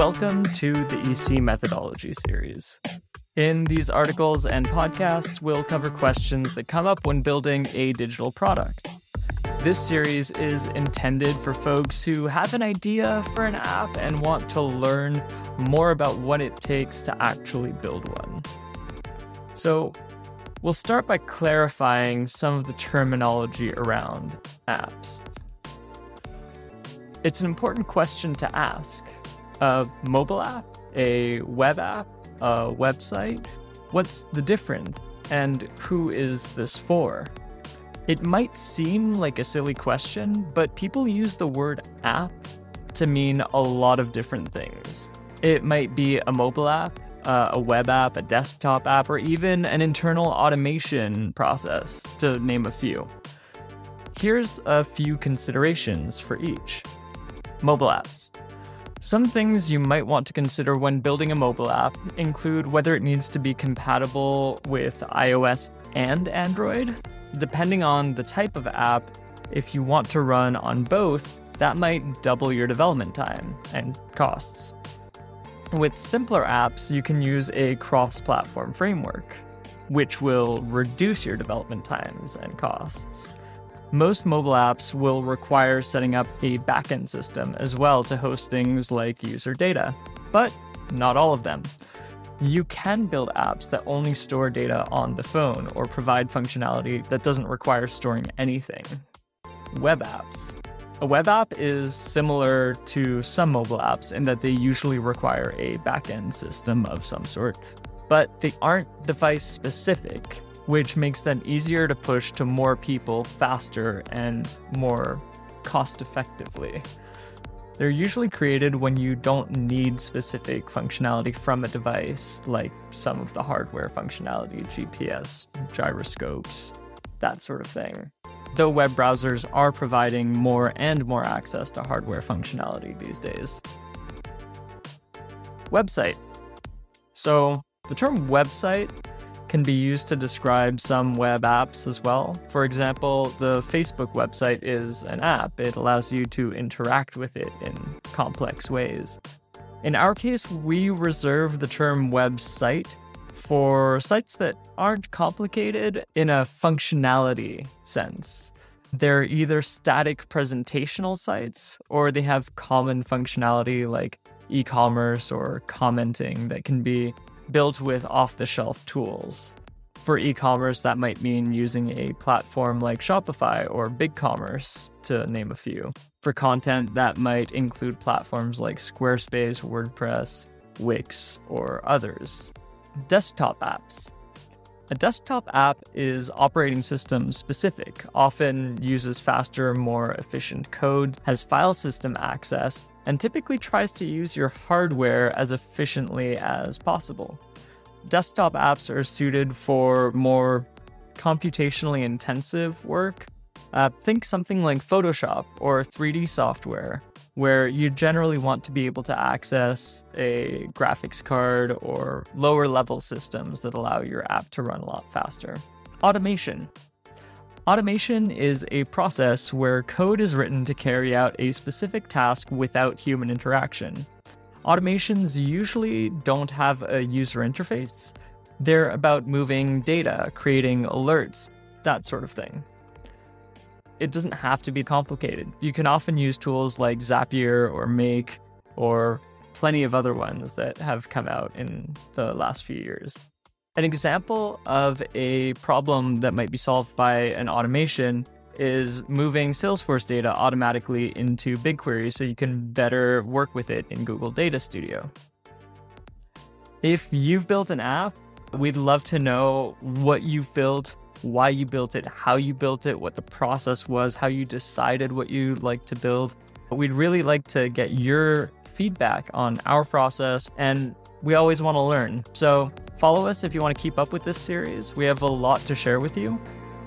Welcome to the EC Methodology series. In these articles and podcasts, we'll cover questions that come up when building a digital product. This series is intended for folks who have an idea for an app and want to learn more about what it takes to actually build one. So, we'll start by clarifying some of the terminology around apps. It's an important question to ask. A mobile app, a web app, a website? What's the difference? And who is this for? It might seem like a silly question, but people use the word app to mean a lot of different things. It might be a mobile app, uh, a web app, a desktop app, or even an internal automation process, to name a few. Here's a few considerations for each. Mobile apps. Some things you might want to consider when building a mobile app include whether it needs to be compatible with iOS and Android, Depending on the type of app, if you want to run on both, that might double your development time and costs. With simpler apps, you can use a cross platform framework, which will reduce your development times and costs. Most mobile apps will require setting up a backend system as well to host things like user data, but not all of them. You can build apps that only store data on the phone or provide functionality that doesn't require storing anything. Web apps. A web app is similar to some mobile apps in that they usually require a backend system of some sort, but they aren't device specific, which makes them easier to push to more people faster and more cost effectively. They're usually created when you don't need specific functionality from a device, like some of the hardware functionality, GPS, gyroscopes, that sort of thing. Though web browsers are providing more and more access to hardware functionality these days. Website. So, the term website can be used to describe some web apps as well. For example, the Facebook website is an app, it allows you to interact with it in complex ways. In our case, we reserve the term website for sites that aren't complicated in a functionality sense. They're either static presentational sites or they have common functionality like e commerce or commenting that can be built with off the shelf tools. For e commerce, that might mean using a platform like Shopify or BigCommerce, to name a few. For content, that might include platforms like Squarespace, WordPress, Wix, or others. Desktop apps. A desktop app is operating system specific, often uses faster, more efficient code, has file system access, and typically tries to use your hardware as efficiently as possible. Desktop apps are suited for more computationally intensive work. Uh, think something like Photoshop or 3D software, where you generally want to be able to access a graphics card or lower level systems that allow your app to run a lot faster. Automation. Automation is a process where code is written to carry out a specific task without human interaction. Automations usually don't have a user interface. They're about moving data, creating alerts, that sort of thing. It doesn't have to be complicated. You can often use tools like Zapier or Make or plenty of other ones that have come out in the last few years. An example of a problem that might be solved by an automation is moving Salesforce data automatically into BigQuery so you can better work with it in Google Data Studio. If you've built an app, we'd love to know what you've built, why you built it, how you built it, what the process was, how you decided what you'd like to build. We'd really like to get your feedback on our process, and we always want to learn. So Follow us if you want to keep up with this series. We have a lot to share with you.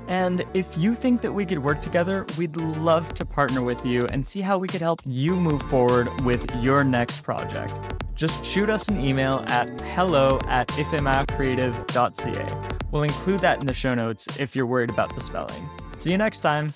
And if you think that we could work together, we'd love to partner with you and see how we could help you move forward with your next project. Just shoot us an email at hello at ephemerecreative.ca. We'll include that in the show notes if you're worried about the spelling. See you next time.